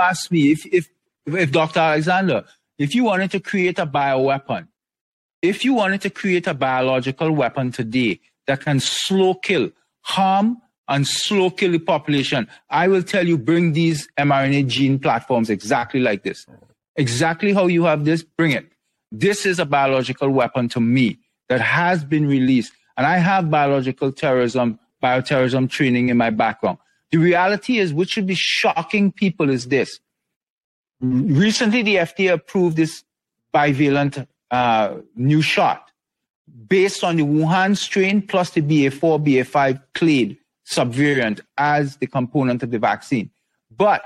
ask me if, if, if Dr. Alexander, if you wanted to create a bioweapon, if you wanted to create a biological weapon today that can slow kill, harm, and slow kill the population, I will tell you bring these mRNA gene platforms exactly like this. Exactly how you have this, bring it. This is a biological weapon to me that has been released. And I have biological terrorism, bioterrorism training in my background. The reality is, which should be shocking people, is this. Recently, the FDA approved this bivalent uh, new shot based on the Wuhan strain plus the BA4, BA5 clade subvariant as the component of the vaccine. But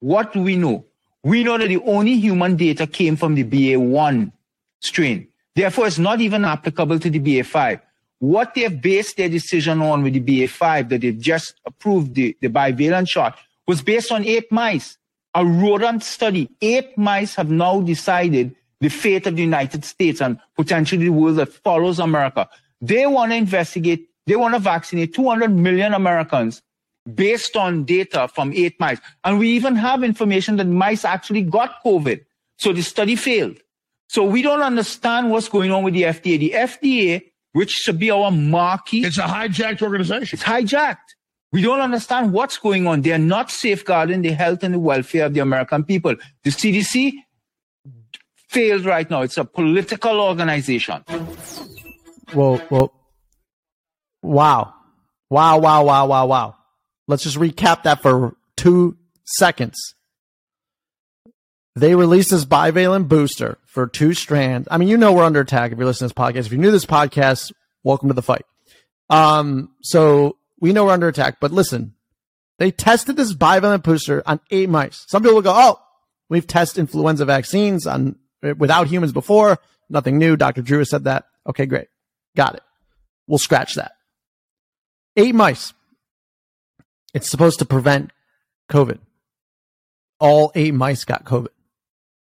what do we know? We know that the only human data came from the BA1 strain. Therefore, it's not even applicable to the BA5. What they've based their decision on with the BA5 that they've just approved the, the bivalent shot was based on eight mice. A rodent study. Eight mice have now decided the fate of the United States and potentially the world that follows America. They want to investigate, they want to vaccinate 200 million Americans based on data from eight mice. And we even have information that mice actually got COVID. So the study failed. So we don't understand what's going on with the FDA. The FDA, which should be our marquee. It's a hijacked organization. It's hijacked. We don't understand what's going on. They're not safeguarding the health and the welfare of the American people. The CDC failed right now. It's a political organization. Well, well, wow. Wow, wow, wow, wow, wow. Let's just recap that for two seconds. They released this bivalent booster for two strands. I mean, you know we're under attack if you're listening to this podcast. If you're new to this podcast, welcome to the fight. Um, so we know we're under attack, but listen, they tested this bivalent booster on eight mice. Some people will go, oh, we've tested influenza vaccines on without humans before. Nothing new. Dr. Drew has said that. Okay, great. Got it. We'll scratch that. Eight mice. It's supposed to prevent COVID. All eight mice got COVID.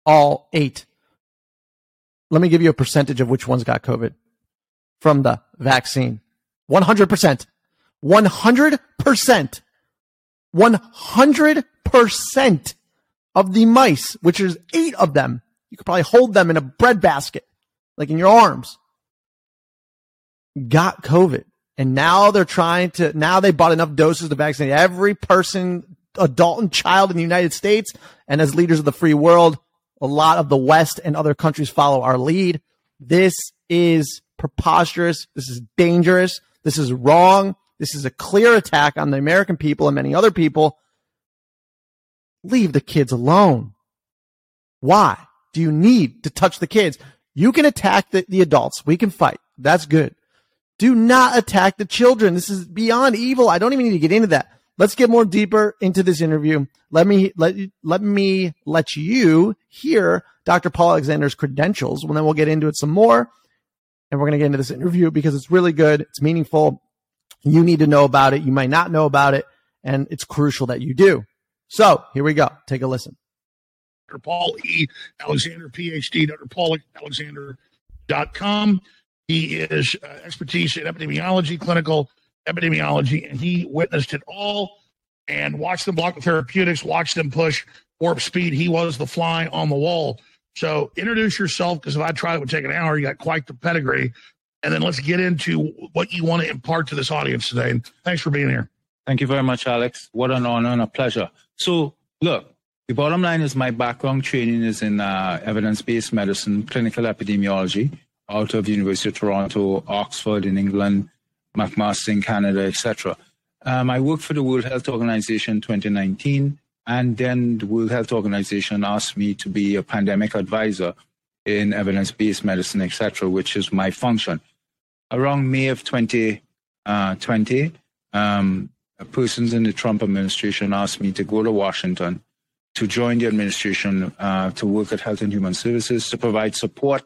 All eight. Let me give you a percentage of which ones got COVID from the vaccine. 100%. 100%. 100% of the mice, which is eight of them, you could probably hold them in a bread basket, like in your arms. Got COVID. And now they're trying to, now they bought enough doses to vaccinate every person, adult and child in the United States. And as leaders of the free world, a lot of the West and other countries follow our lead. This is preposterous. This is dangerous. This is wrong. This is a clear attack on the American people and many other people. Leave the kids alone. Why? do you need to touch the kids? You can attack the, the adults. We can fight. That's good. Do not attack the children. This is beyond evil. I don't even need to get into that. Let's get more deeper into this interview. Let me let let me let you hear Dr. Paul Alexander's credentials, and then we'll get into it some more. And we're going to get into this interview because it's really good. It's meaningful. You need to know about it. You might not know about it, and it's crucial that you do. So here we go. Take a listen. Dr. Paul E. Alexander, PhD, Dr. Paul Alexander.com. He is uh, expertise in epidemiology, clinical epidemiology, and he witnessed it all and watched them block the therapeutics, watched them push warp speed. He was the fly on the wall. So introduce yourself because if I tried, it would take an hour. You got quite the pedigree. And then let's get into what you want to impart to this audience today. And thanks for being here. Thank you very much, Alex. What an honor and a pleasure. So, look, the bottom line is my background training is in uh, evidence-based medicine, clinical epidemiology, out of the University of Toronto, Oxford in England, McMaster in Canada, etc. Um, I worked for the World Health Organization 2019, and then the World Health Organization asked me to be a pandemic advisor in evidence-based medicine, etc., which is my function. Around May of 2020, uh, um, persons in the Trump administration asked me to go to Washington to join the administration uh, to work at Health and Human Services to provide support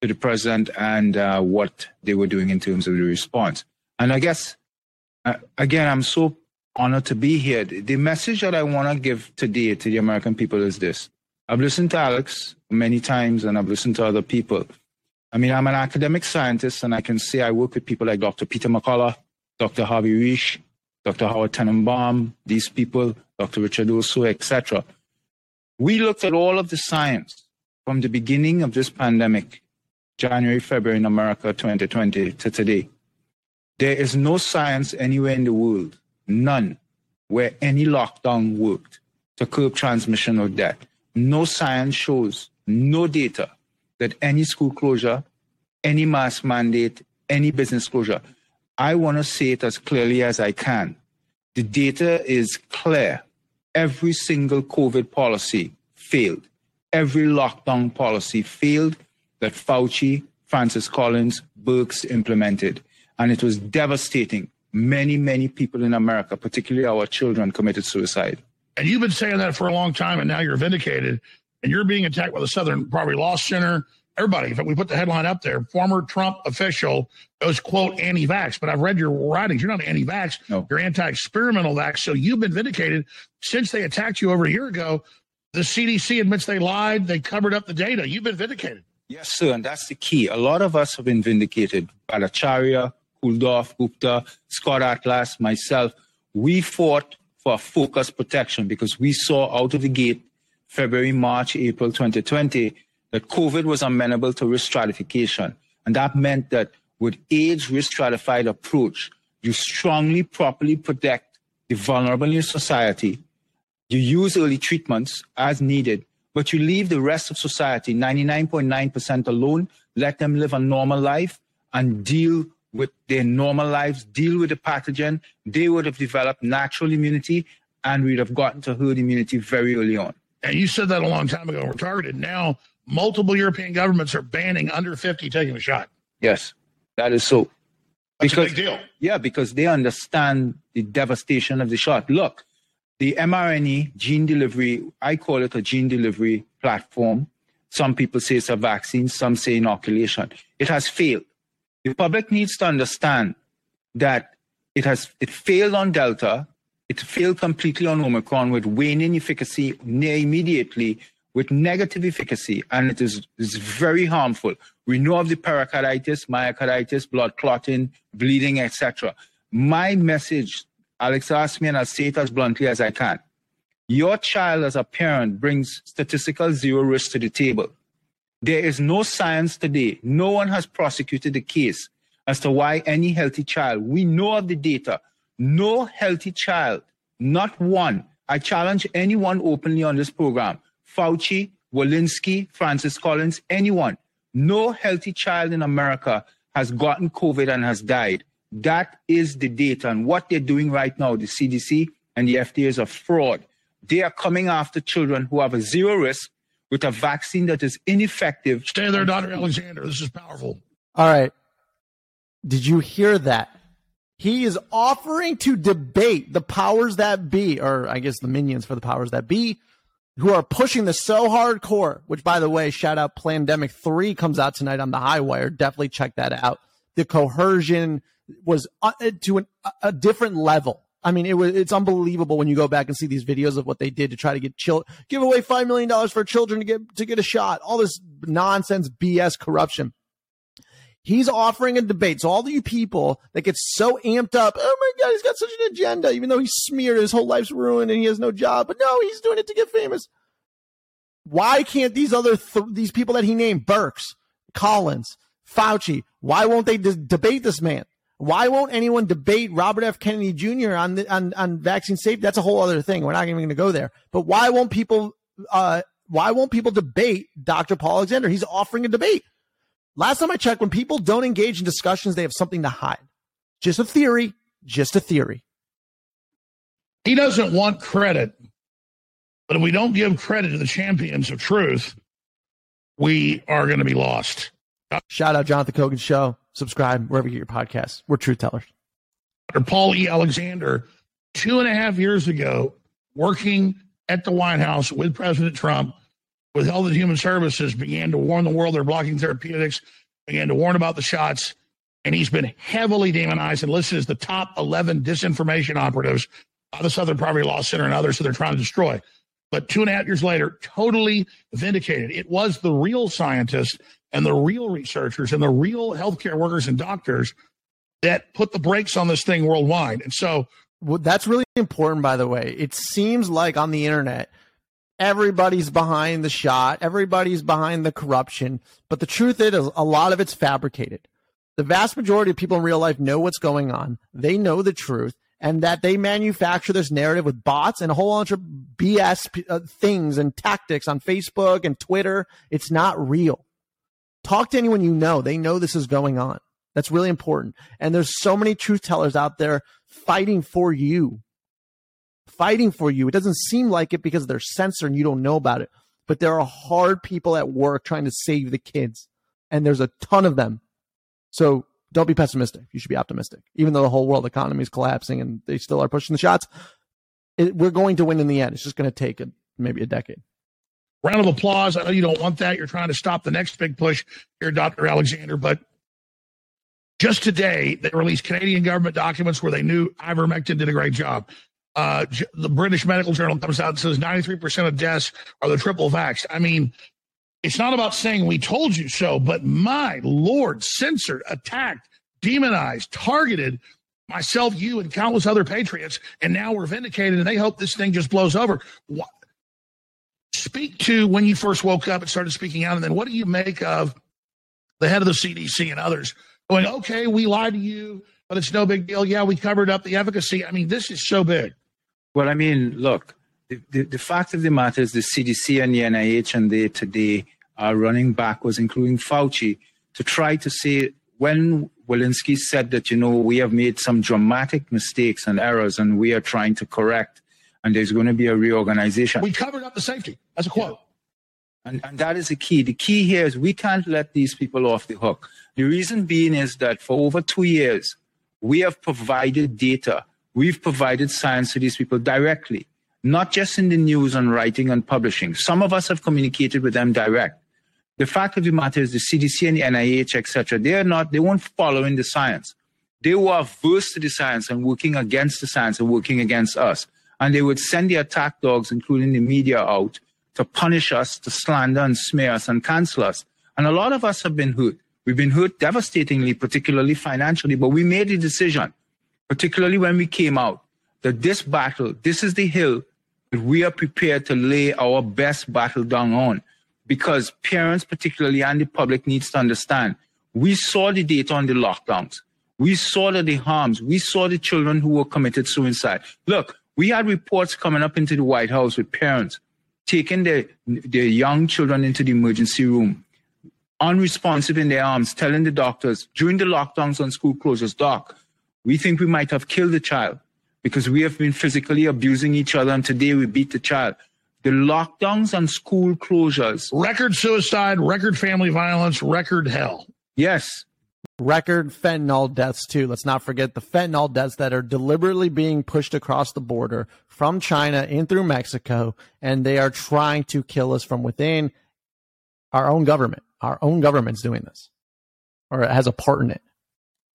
to the president and uh, what they were doing in terms of the response. And I guess, uh, again, I'm so honored to be here. The message that I want to give today to the American people is this. I've listened to Alex many times and I've listened to other people. I mean, I'm an academic scientist and I can say I work with people like Dr. Peter McCullough, Dr. Harvey Risch, Dr. Howard Tenenbaum, these people, Dr. Richard Urso, etc. We looked at all of the science from the beginning of this pandemic, January, February in America 2020 to today. There is no science anywhere in the world, none, where any lockdown worked to curb transmission or death. No science shows, no data that any school closure, any mask mandate, any business closure. I want to say it as clearly as I can. The data is clear. Every single COVID policy failed. Every lockdown policy failed that Fauci, Francis Collins, Birx implemented. And it was devastating. Many, many people in America, particularly our children, committed suicide. And you've been saying that for a long time, and now you're vindicated. And you're being attacked by the Southern Poverty Law Center. Everybody, in fact, we put the headline up there. Former Trump official goes, quote, anti vax. But I've read your writings. You're not anti vax. No. You're anti experimental vax. So you've been vindicated since they attacked you over a year ago. The CDC admits they lied. They covered up the data. You've been vindicated. Yes, sir. And that's the key. A lot of us have been vindicated. Bhattacharya, Kulldorff, Gupta, Scott Atlas, myself. We fought for focused protection because we saw out of the gate February, March, April 2020 that COVID was amenable to risk stratification. And that meant that with age risk stratified approach, you strongly, properly protect the vulnerable in your society. You use early treatments as needed, but you leave the rest of society, 99.9% alone, let them live a normal life and deal with their normal lives, deal with the pathogen. They would have developed natural immunity and we'd have gotten to herd immunity very early on. And you said that a long time ago. We're targeted. Now, multiple European governments are banning under 50 taking the shot. Yes, that is so. That's because, a big deal. Yeah, because they understand the devastation of the shot. Look, the mRNA gene delivery, I call it a gene delivery platform. Some people say it's a vaccine, some say inoculation. It has failed. The public needs to understand that it has it failed on Delta, it failed completely on Omicron with waning efficacy near immediately with negative efficacy, and it is, is very harmful. We know of the pericarditis, myocarditis, blood clotting, bleeding, etc. My message, Alex asked me, and I'll say it as bluntly as I can. Your child, as a parent, brings statistical zero risk to the table. There is no science today. No one has prosecuted the case as to why any healthy child, we know of the data, no healthy child, not one. I challenge anyone openly on this program Fauci, Walensky, Francis Collins, anyone. No healthy child in America has gotten COVID and has died. That is the data. And what they're doing right now, the CDC and the FDA is a fraud. They are coming after children who have a zero risk with a vaccine that is ineffective. Stay there, Dr. Alexander. This is powerful. All right. Did you hear that? He is offering to debate the powers that be, or I guess the minions for the powers that be, who are pushing this so hardcore, which by the way, shout out Plandemic 3 comes out tonight on the high wire. Definitely check that out. The coercion was uh, to an, a different level. I mean, it was, it's unbelievable when you go back and see these videos of what they did to try to get chill, give away $5 million for children to get, to get a shot. All this nonsense, BS corruption. He's offering a debate. So all you people that get so amped up, oh my God, he's got such an agenda, even though he's smeared, his whole life's ruined and he has no job. But no, he's doing it to get famous. Why can't these other, th- these people that he named, Birx, Collins, Fauci, why won't they debate this man? Why won't anyone debate Robert F. Kennedy Jr. on the, on, on vaccine safety? That's a whole other thing. We're not even going to go there. But why won't people, uh, why won't people debate Dr. Paul Alexander? He's offering a debate. Last time I checked, when people don't engage in discussions, they have something to hide. Just a theory, just a theory. He doesn't want credit, but if we don't give credit to the champions of truth, we are going to be lost. Shout out Jonathan Kogan Show. Subscribe wherever you get your podcasts. We're truth tellers. Dr. Paul E. Alexander, two and a half years ago, working at the White House with President Trump, with Health and Human Services began to warn the world they're blocking therapeutics, began to warn about the shots, and he's been heavily demonized and listed as the top 11 disinformation operatives by the Southern Poverty Law Center and others who they're trying to destroy. But two and a half years later, totally vindicated. It was the real scientists and the real researchers and the real healthcare workers and doctors that put the brakes on this thing worldwide. And so well, that's really important, by the way. It seems like on the internet, everybody's behind the shot, everybody's behind the corruption, but the truth is a lot of it's fabricated. The vast majority of people in real life know what's going on. They know the truth and that they manufacture this narrative with bots and a whole bunch of BS uh, things and tactics on Facebook and Twitter. It's not real. Talk to anyone you know. They know this is going on. That's really important. And there's so many truth tellers out there fighting for you. Fighting for you. It doesn't seem like it because they're censored and you don't know about it. But there are hard people at work trying to save the kids. And there's a ton of them. So don't be pessimistic. You should be optimistic. Even though the whole world economy is collapsing and they still are pushing the shots, it, we're going to win in the end. It's just going to take a, maybe a decade. Round of applause. I know you don't want that. You're trying to stop the next big push here, Dr. Alexander. But just today, they released Canadian government documents where they knew ivermectin did a great job. Uh, the British Medical Journal comes out and says 93% of deaths are the triple vaxxed. I mean, it's not about saying we told you so, but my Lord, censored, attacked, demonized, targeted myself, you, and countless other patriots. And now we're vindicated and they hope this thing just blows over. Speak to when you first woke up and started speaking out, and then what do you make of the head of the CDC and others going, okay, we lied to you, but it's no big deal. Yeah, we covered up the efficacy. I mean, this is so big. Well, I mean, look, the, the, the fact of the matter is the CDC and the NIH and they today are running backwards, including Fauci, to try to say when Walensky said that, you know, we have made some dramatic mistakes and errors and we are trying to correct and there's going to be a reorganization. We covered up the safety. That's a quote. And, and that is the key. The key here is we can't let these people off the hook. The reason being is that for over two years, we have provided data. We've provided science to these people directly, not just in the news and writing and publishing. Some of us have communicated with them direct. The fact of the matter is the CDC and the NIH, etc., they are not, they weren't following the science. They were averse to the science and working against the science and working against us and they would send the attack dogs, including the media, out to punish us, to slander and smear us and cancel us. And a lot of us have been hurt. We've been hurt devastatingly, particularly financially, but we made a decision, particularly when we came out, that this battle, this is the hill that we are prepared to lay our best battle down on. Because parents, particularly, and the public needs to understand, we saw the data on the lockdowns. We saw the harms. We saw the children who were committed suicide. Look, we had reports coming up into the White House with parents taking their, their young children into the emergency room, unresponsive in their arms, telling the doctors during the lockdowns and school closures, Doc, we think we might have killed the child because we have been physically abusing each other and today we beat the child. The lockdowns and school closures. Record suicide, record family violence, record hell. Yes record fentanyl deaths too. Let's not forget the fentanyl deaths that are deliberately being pushed across the border from China in through Mexico, and they are trying to kill us from within. Our own government, our own government's doing this, or has a part in it.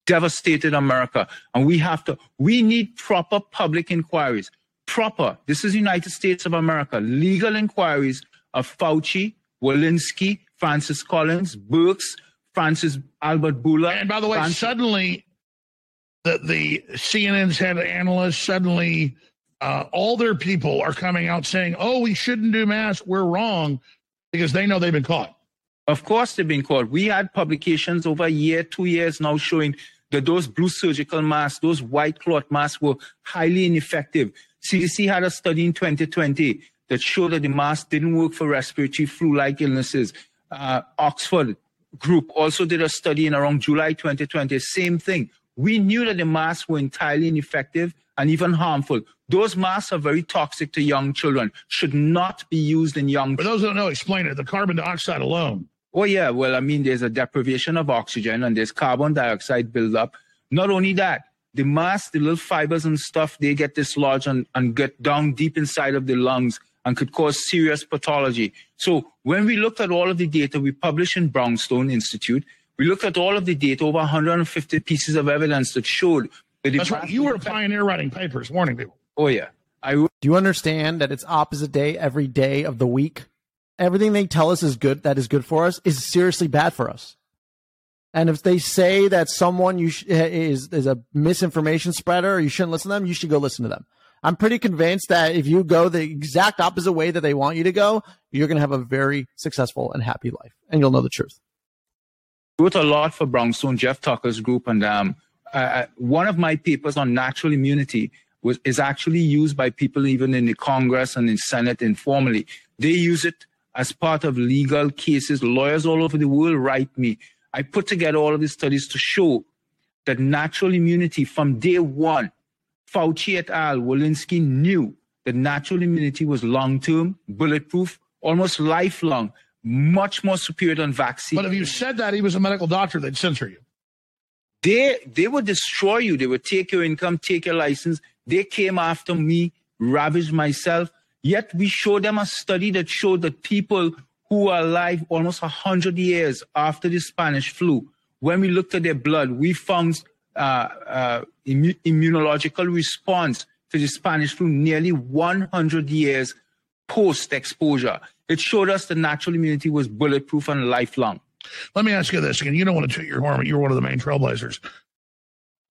Devastated America, and we have to. We need proper public inquiries. Proper. This is United States of America. Legal inquiries of Fauci, Walensky, Francis Collins, Birx, Francis Albert Bourla. And by the way, Francis- suddenly the the CNN's head analysts suddenly uh, all their people are coming out saying, "Oh, we shouldn't do masks. We're wrong," because they know they've been caught. Of course, they've been caught. We had publications over a year, two years now showing that those blue surgical masks, those white cloth masks, were highly ineffective. CDC had a study in 2020 that showed that the mask didn't work for respiratory flu-like illnesses. Uh, Oxford group also did a study in around July 2020, same thing. We knew that the masks were entirely ineffective and even harmful. Those masks are very toxic to young children, should not be used in young For those who don't know, explain it. The carbon dioxide alone. Oh, yeah. Well, I mean, there's a deprivation of oxygen and there's carbon dioxide buildup. Not only that, the mass, the little fibers and stuff, they get dislodged and, and get down deep inside of the lungs and could cause serious pathology. So when we looked at all of the data we published in Brownstone Institute, we looked at all of the data, over 150 pieces of evidence that showed that That's right. You were a pioneer writing papers warning people. Oh yeah. I Do you understand that it's opposite day every day of the week? Everything they tell us is good, that is good for us, is seriously bad for us. And if they say that someone you sh- eh, is is a misinformation spreader, or you shouldn't listen to them. You should go listen to them I'm pretty convinced that if you go the exact opposite way that they want you to go, you're going to have a very successful and happy life, and you'll know the truth. Wrote a lot for Brownstone, Jeff Tucker's group, and um, uh, one of my papers on natural immunity was is actually used by people even in the Congress and in Senate informally. They use it as part of legal cases. Lawyers all over the world write me. I put together all of these studies to show that natural immunity from day one, Fauci et al., Walensky knew that natural immunity was long term, bulletproof, almost lifelong, much more superior than vaccine. But if you said that he was a medical doctor, they'd censor you. They they would destroy you. They would take your income, take your license. They came after me, ravaged myself. Yet we showed them a study that showed that people who are alive almost 100 years after the Spanish flu, when we looked at their blood, we found uh, uh, immu- immunological response to the Spanish flu nearly 100 years post exposure. It showed us the natural immunity was bulletproof and lifelong. Let me ask you this again. You don't want to toot your horn, but you're one of the main trailblazers.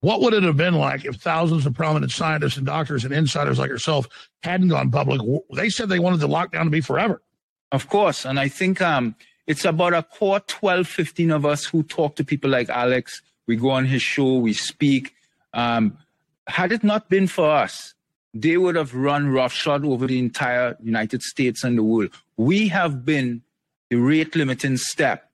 What would it have been like if thousands of prominent scientists and doctors and insiders like yourself hadn't gone public? They said they wanted the lockdown to be forever. Of course. And I think um, it's about a core 12, 15 of us who talk to people like Alex. We go on his show, we speak. Um, had it not been for us, they would have run roughshod over the entire United States and the world. We have been the rate limiting step.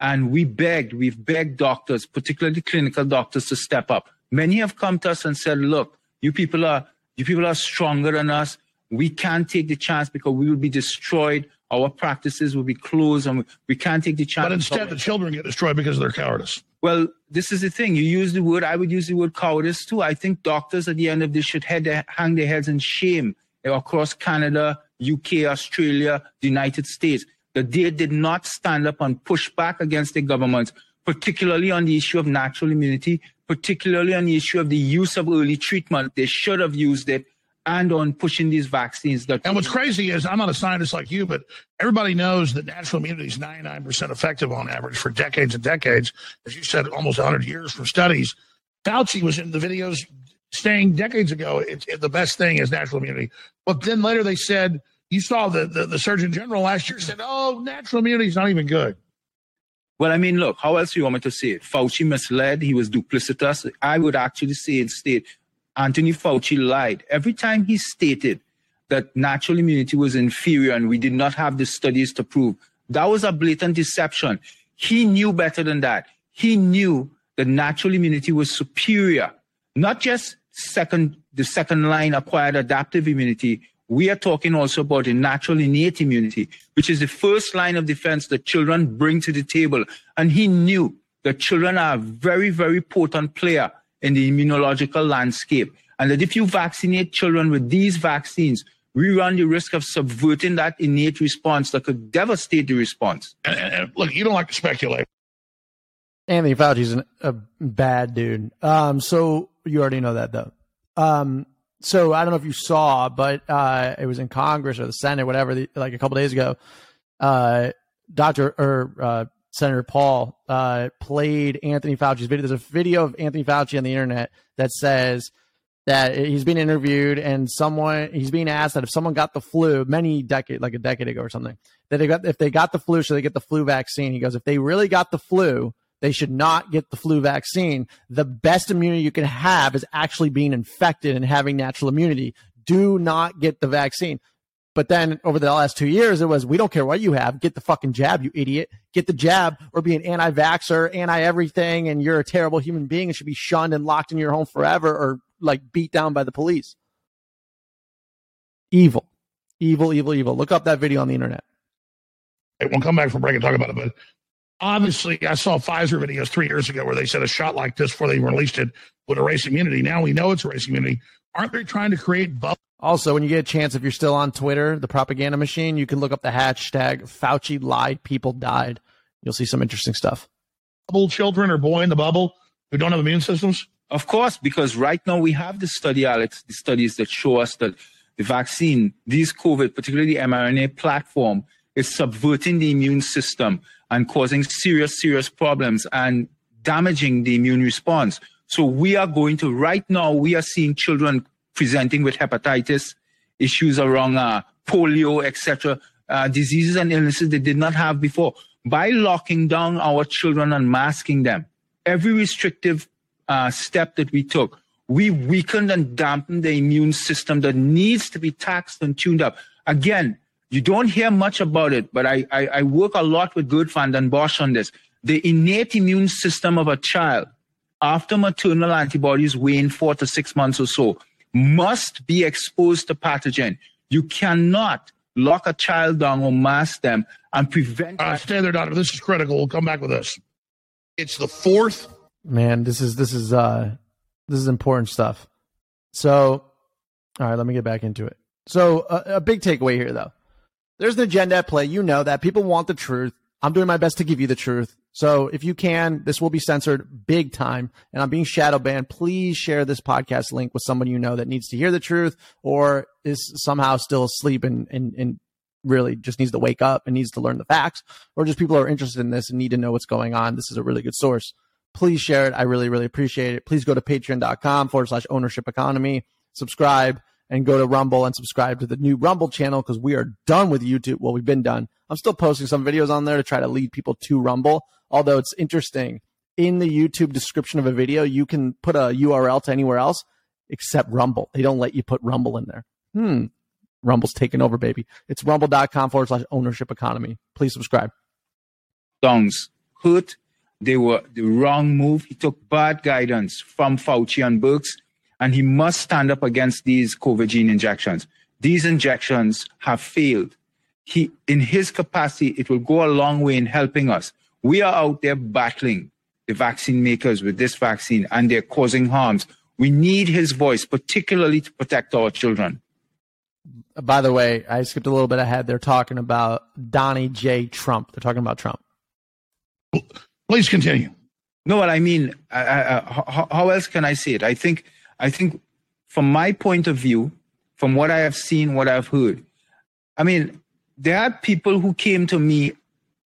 And we begged, we've begged doctors, particularly clinical doctors, to step up. Many have come to us and said, look, you people are you people are stronger than us. We can't take the chance because we will be destroyed. Our practices will be closed and we can't take the chance. But instead, the children get destroyed because of their cowardice. Well, this is the thing. You use the word, I would use the word cowardice too. I think doctors at the end of this should head their, hang their heads in shame across Canada, UK, Australia, the United States, that they did not stand up and push back against the government, particularly on the issue of natural immunity, particularly on the issue of the use of early treatment. They should have used it and on pushing these vaccines. That and what's crazy is I'm not a scientist like you, but everybody knows that natural immunity is 99% effective on average for decades and decades. As you said, almost 100 years from studies. Fauci was in the videos saying decades ago it, it, the best thing is natural immunity. But then later they said, you saw the, the, the Surgeon General last year said, oh, natural immunity is not even good. Well, I mean, look, how else do you want me to say it? Fauci misled. He was duplicitous. I would actually say instead, Anthony Fauci lied. Every time he stated that natural immunity was inferior and we did not have the studies to prove, that was a blatant deception. He knew better than that. He knew that natural immunity was superior, not just second, the second line acquired adaptive immunity, we are talking also about a natural innate immunity, which is the first line of defense that children bring to the table. And he knew that children are a very, very potent player in the immunological landscape. And that if you vaccinate children with these vaccines, we run the risk of subverting that innate response that could devastate the response. And, and, and look, you don't like to speculate. Anthony Fauci's an, a bad dude. Um, so you already know that though. Um, so I don't know if you saw, but uh, it was in Congress or the Senate, whatever, the, like a couple days ago. Uh, Doctor or uh, Senator Paul uh, played Anthony Fauci's video. There's a video of Anthony Fauci on the internet that says that he's being interviewed and someone he's being asked that if someone got the flu many decade like a decade ago or something that they got if they got the flu should they get the flu vaccine he goes if they really got the flu they should not get the flu vaccine. The best immunity you can have is actually being infected and having natural immunity. Do not get the vaccine. But then over the last two years, it was, we don't care what you have. Get the fucking jab, you idiot. Get the jab or be an anti vaxxer, anti everything, and you're a terrible human being and should be shunned and locked in your home forever or like beat down by the police. Evil. Evil, evil, evil. Look up that video on the internet. Hey, we'll come back from break and talk about it, but obviously, I saw Pfizer videos three years ago where they said a shot like this before they released it would erase immunity. Now we know it's erasing immunity. Aren't they trying to create bubble? Also, when you get a chance, if you're still on Twitter, the propaganda machine, you can look up the hashtag Fauci lied, people died. You'll see some interesting stuff. Bubble children or boy in the bubble who don't have immune systems? Of course, because right now we have the study, Alex, the studies that show us that the vaccine, these COVID, particularly the mRNA platform, is subverting the immune system and causing serious, serious problems and damaging the immune response. So we are going to, right now, we are seeing children presenting with hepatitis, issues around uh, polio, etc., uh, diseases and illnesses they did not have before. By locking down our children and masking them, every restrictive uh, step that we took, we weakened and dampened the immune system that needs to be taxed and tuned up. Again, you don't hear much about it, but I, I, I work a lot with Geert Vanden Bossche on this. The innate immune system of a child after maternal antibodies wane four to six months or so must be exposed to pathogen. You cannot lock a child down or mask them and prevent. Uh, stay there, doctor. This is critical. We'll come back with this. It's the fourth. Man, this is this is uh this is important stuff. So, all right, let me get back into it. So, a, a big takeaway here, though. There's an agenda at play. You know that people want the truth. I'm doing my best to give you the truth. So if you can, this will be censored big time and I'm being shadow banned. Please share this podcast link with someone you know that needs to hear the truth or is somehow still asleep and, and, and really just needs to wake up and needs to learn the facts or just people are interested in this and need to know what's going on. This is a really good source. Please share it. I really, really appreciate it. Please go to patreon.com forward slash ownership economy, subscribe and go to Rumble and subscribe to the new Rumble channel because we are done with YouTube. Well, we've been done. I'm still posting some videos on there to try to lead people to Rumble. Although it's interesting, in the YouTube description of a video, you can put a URL to anywhere else except Rumble. They don't let you put Rumble in there. Hmm. Rumble's taking over, baby. It's rumble.com forward slash ownership economy. Please subscribe. Songs hurt. They were the wrong move. He took bad guidance from Fauci and Birx and he must stand up against these COVID gene injections. These injections have failed. He, in his capacity, it will go a long way in helping us. We are out there battling the vaccine makers with this vaccine and they're causing harms. We need his voice, particularly to protect our children. By the way, I skipped a little bit ahead. They're talking about Donnie J. Trump. They're talking about Trump. Please continue. No, what I mean, I, I, how, how else can I say it? I think I think from my point of view, from what I have seen, what I've heard, I mean, there are people who came to me,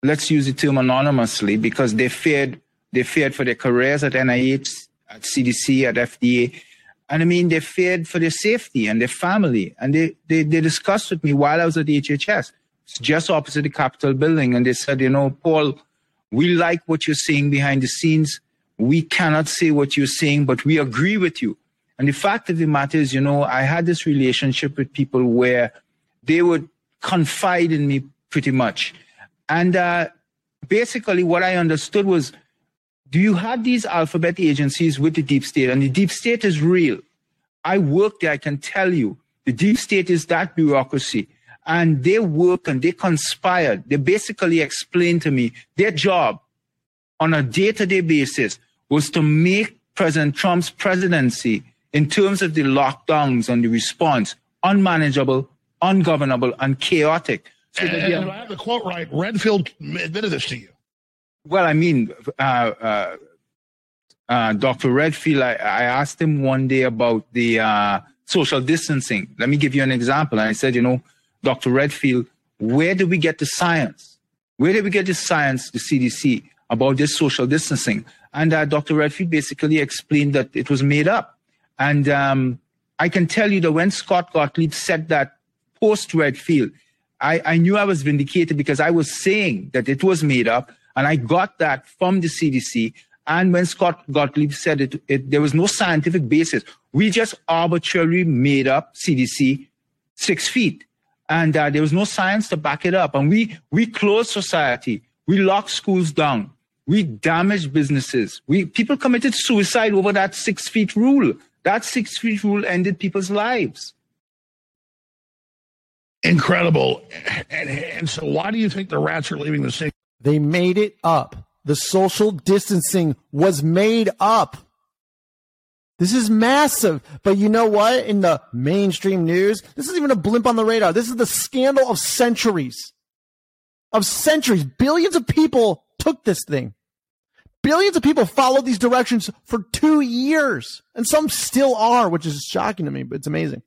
let's use the term anonymously, because they feared they feared for their careers at NIH, at CDC, at FDA. And I mean, they feared for their safety and their family. And they, they, they discussed with me while I was at the HHS, it's just opposite the Capitol building. And they said, you know, Paul, we like what you're saying behind the scenes. We cannot say what you're saying, but we agree with you. And the fact of the matter is, you know, I had this relationship with people where they would confide in me pretty much. And uh, basically, what I understood was do you have these alphabet agencies with the deep state? And the deep state is real. I work there, I can tell you. The deep state is that bureaucracy. And they work and they conspired. They basically explained to me their job on a day to day basis was to make President Trump's presidency in terms of the lockdowns and the response, unmanageable, ungovernable, and chaotic. So and, I have the quote right. Redfield admitted this to you. Well, I mean, uh, uh, uh, Dr. Redfield, I, I, asked him one day about the uh, social distancing. Let me give you an example. And I said, you know, Dr. Redfield, where do we get the science? Where did we get the science, the CDC, about this social distancing? And uh, Dr. Redfield basically explained that it was made up. And um, I can tell you that when Scott Gottlieb said that post Redfield, I, I knew I was vindicated because I was saying that it was made up, and I got that from the CDC. And when Scott Gottlieb said it, it there was no scientific basis. We just arbitrarily made up CDC six feet, and uh, there was no science to back it up. And we we closed society, we locked schools down, we damaged businesses. We people committed suicide over that six feet rule. That six feet rule ended people's lives. Incredible. And, and so, why do you think the rats are leaving the city? They made it up. The social distancing was made up. This is massive. But you know what? In the mainstream news, this is even a blimp on the radar. This is the scandal of centuries. Of centuries. Billions of people took this thing. Billions of people followed these directions for two years, and some still are, which is shocking to me, but it's amazing.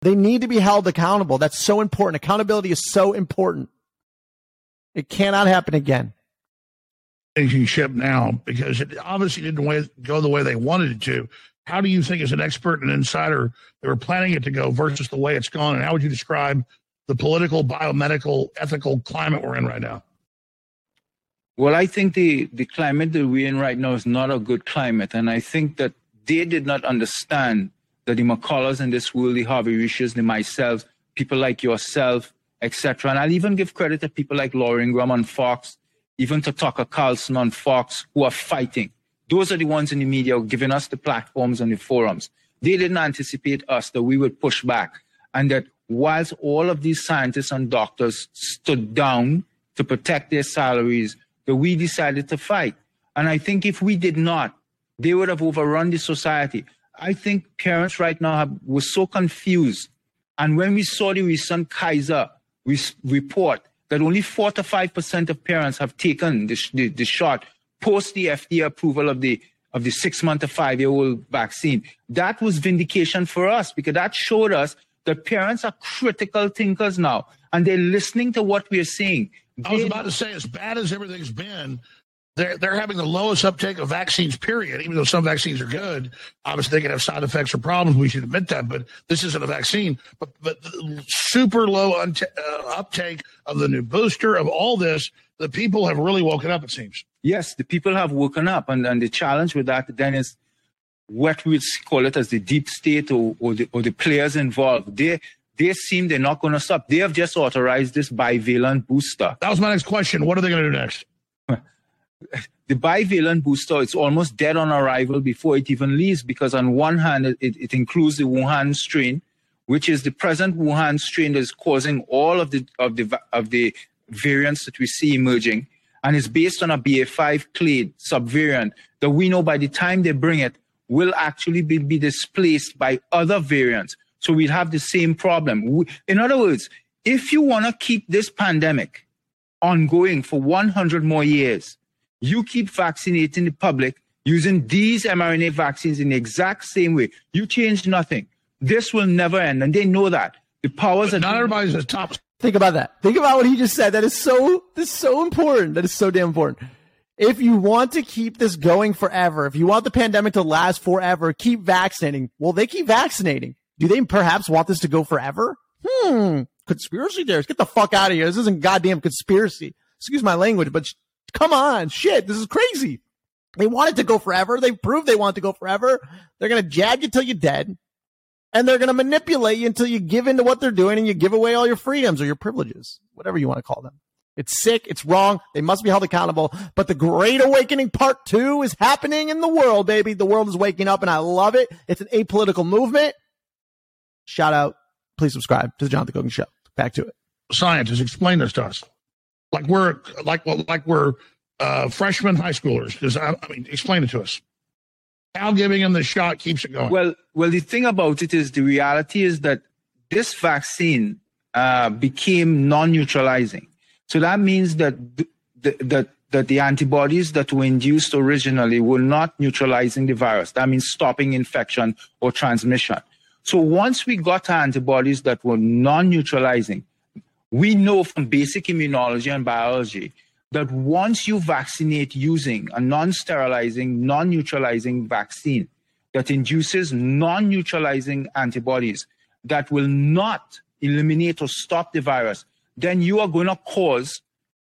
They need to be held accountable. That's so important. Accountability is so important. It cannot happen again. Ship now because it obviously didn't go the way they wanted it to. how do you think, as an expert and insider, they were planning it to go versus the way it's gone? And how would you describe the political, biomedical, ethical climate we're in right now? Well, I think the, the climate that we're in right now is not a good climate. And I think that they did not understand that the McCulloughs in this world, the Harvey Risches, the myself, people like yourself, etc. And I'll even give credit to people like Laura Ingraham on Fox, even to Tucker Carlson on Fox, who are fighting. Those are the ones in the media who are giving us the platforms and the forums. They didn't anticipate us that we would push back. And that whilst all of these scientists and doctors stood down to protect their salaries, that we decided to fight. And I think if we did not, they would have overrun the society. I think parents right now have, were so confused. And when we saw the recent Kaiser report that only 4 to 5% of parents have taken the, the, the shot post the FDA approval of the of the six month to five year old vaccine. That was vindication for us because that showed us that parents are critical thinkers now and they're listening to what we're saying. I was about to say, as bad as everything's been, they're they're having the lowest uptake of vaccines. Period. Even though some vaccines are good, obviously they can have side effects or problems. We should admit that. But this isn't a vaccine. But but super low unta- uh, uptake of the new booster of all this. The people have really woken up. It seems. Yes, the people have woken up, and and the challenge with that then is what we call it as the deep state or, or the or the players involved. They they seem they're not going to stop. They have just authorized this bivalent booster. That was my next question. What are they going to do next? the bivalent booster it's almost dead on arrival before it even leaves because on one hand it, it includes the Wuhan strain, which is the present Wuhan strain that is causing all of the of the of the variants that we see emerging, and it's based on a BA5 clade subvariant that we know by the time they bring it will actually be, be displaced by other variants. So we'd have the same problem. In other words, if you want to keep this pandemic ongoing for 100 more years, you keep vaccinating the public using these mRNA vaccines in the exact same way. You change nothing. This will never end. And they know that. The powers but not everybody's a top. Think about that. Think about what he just said. That is so, this is so important. That is so damn important. If you want to keep this going forever, if you want the pandemic to last forever, keep vaccinating. Well, they keep vaccinating. Do they perhaps want this to go forever? Hmm. Conspiracy theories. Get the fuck out of here. This isn't goddamn conspiracy. Excuse my language, but Come on, shit, this is crazy. They want it to go forever. They proved they want it to go forever. They're going to jab you till you're dead. And they're going to manipulate you until you give into what they're doing and you give away all your freedoms or your privileges, whatever you want to call them. It's sick. It's wrong. They must be held accountable. But the Great Awakening Part 2 is happening in the world, baby. The world is waking up and I love it. It's an apolitical movement. Shout out. Please subscribe to the Jonathan Cogan Show. Back to it. Scientists, explain this to us like we're like well, like we're uh, freshman high schoolers. Because I, I, mean, explain it to us. How giving them the shot keeps it going? Well, well, the thing about it is the reality is that this vaccine uh, became non-neutralizing. So that means that the, that that the antibodies that were induced originally were not neutralizing the virus. That means stopping infection or transmission. So once we got antibodies that were non-neutralizing, we know from basic immunology and biology that once you vaccinate using a non sterilizing, non neutralizing vaccine that induces non neutralizing antibodies that will not eliminate or stop the virus, then you are going to cause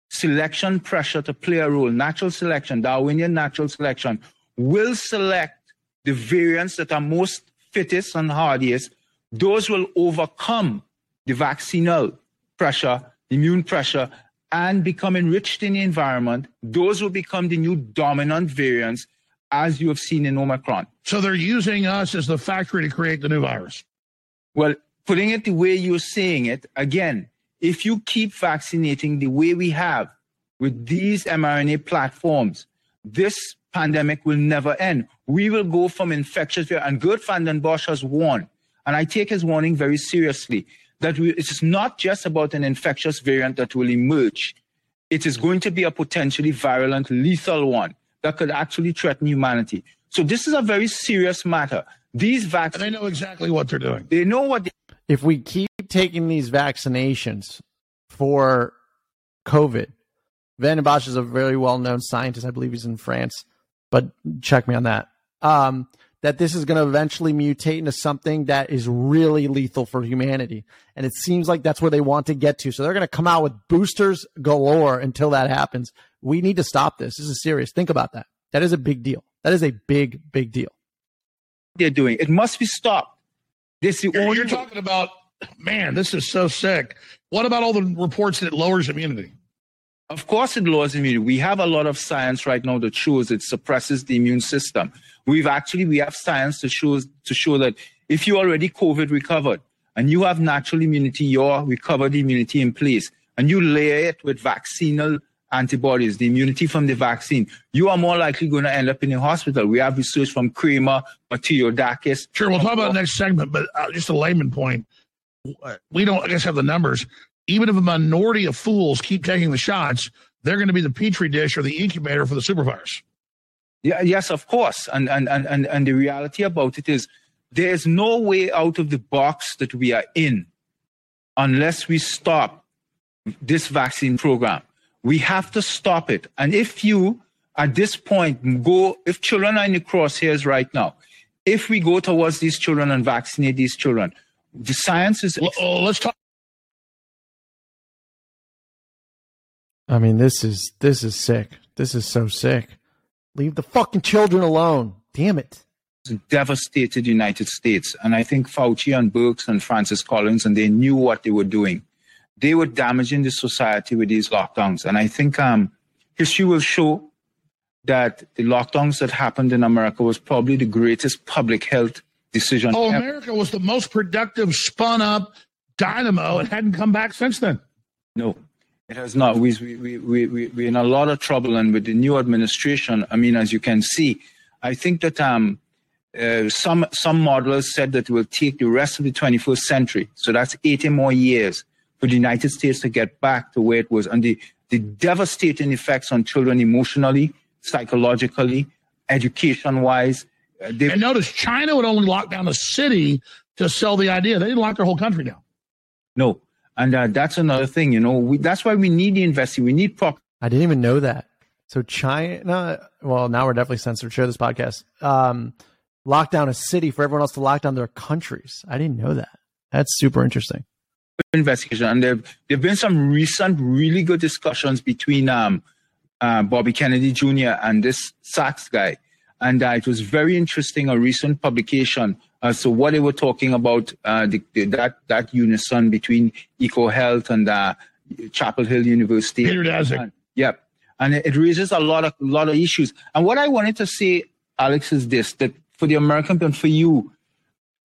selection pressure to play a role. Natural selection, Darwinian natural selection, will select the variants that are most fittest and hardiest. Those will overcome the vaccinal pressure, the immune pressure, and become enriched in the environment, those will become the new dominant variants, as you have seen in Omicron. So they're using us as the factory to create the new virus. Well, putting it the way you're saying it, again, if you keep vaccinating the way we have with these mRNA platforms, this pandemic will never end. We will go from infectious, and Geert Vanden Bossche has warned, and I take his warning very seriously that we, it is not just about an infectious variant that will emerge. It is going to be a potentially virulent, lethal one that could actually threaten humanity. So this is a very serious matter. These vaccines. They know exactly what they're doing. They know what. They- if we keep taking these vaccinations for COVID, Vanden Bossche is a very well known scientist. I believe he's in France, but check me on that. Um, that this is going to eventually mutate into something that is really lethal for humanity. And it seems like that's where they want to get to. So they're going to come out with boosters galore until that happens. We need to stop this. This is serious. Think about that. That is a big deal. That is a big, big deal. They're doing it must be stopped. This the You're, you're talking about, man, this is so sick. What about all the reports that it lowers immunity? Of course, it lowers immunity. We have a lot of science right now that shows it suppresses the immune system. We've actually we have science to show to show that if you already COVID recovered and you have natural immunity, your recovered immunity in place, and you layer it with vaccinal antibodies, the immunity from the vaccine, you are more likely going to end up in a hospital. We have research from Kramer, Mathioudakis. Sure, we'll talk about the next segment, but uh, just a layman point. We don't, I guess, have the numbers. Even if a minority of fools keep taking the shots, they're going to be the petri dish or the incubator for the supervirus. Yeah, yes, of course. And, and, and, and, and the reality about it is there's no way out of the box that we are in unless we stop this vaccine program. We have to stop it. And if you, at this point, go, if children are in the crosshairs right now, if we go towards these children and vaccinate these children, the science is. Well, oh, let's talk. I mean, this is this is sick. This is so sick. Leave the fucking children alone. Damn it. devastated United States. And I think Fauci and Birx and Francis Collins, and they knew what they were doing. They were damaging the society with these lockdowns. And I think um, history will show that the lockdowns that happened in America was probably the greatest public health decision. Oh, ever. America was the most productive, spun up dynamo and hadn't come back since then. No, it has not. We, we, we, we, we're in a lot of trouble. And with the new administration, I mean, as you can see, I think that um, uh, some, some modelers said that it will take the rest of the 21st century. So that's 80 more years for the United States to get back to where it was. And the, the devastating effects on children emotionally, psychologically, education wise. Uh, and notice China would only lock down a city to sell the idea. They didn't lock their whole country down. No. And uh, that's another thing, you know, we, that's why we need the investing. We need proper. I didn't even know that. So China, well, now we're definitely censored. Share this podcast. Um, lock down a city for everyone else to lock down their countries. I didn't know that. That's super interesting. Investigation, and there there've been some recent, really good discussions between um, uh, Bobby Kennedy Jr. and this Sachs guy, and uh, it was very interesting. A recent publication as to what they were talking about uh, the, the, that that unison between EcoHealth and uh, Chapel Hill University. Peter Daszak. And, yep and it raises a lot of lot of issues. And what I wanted to say, Alex, is this: that for the American people, for you,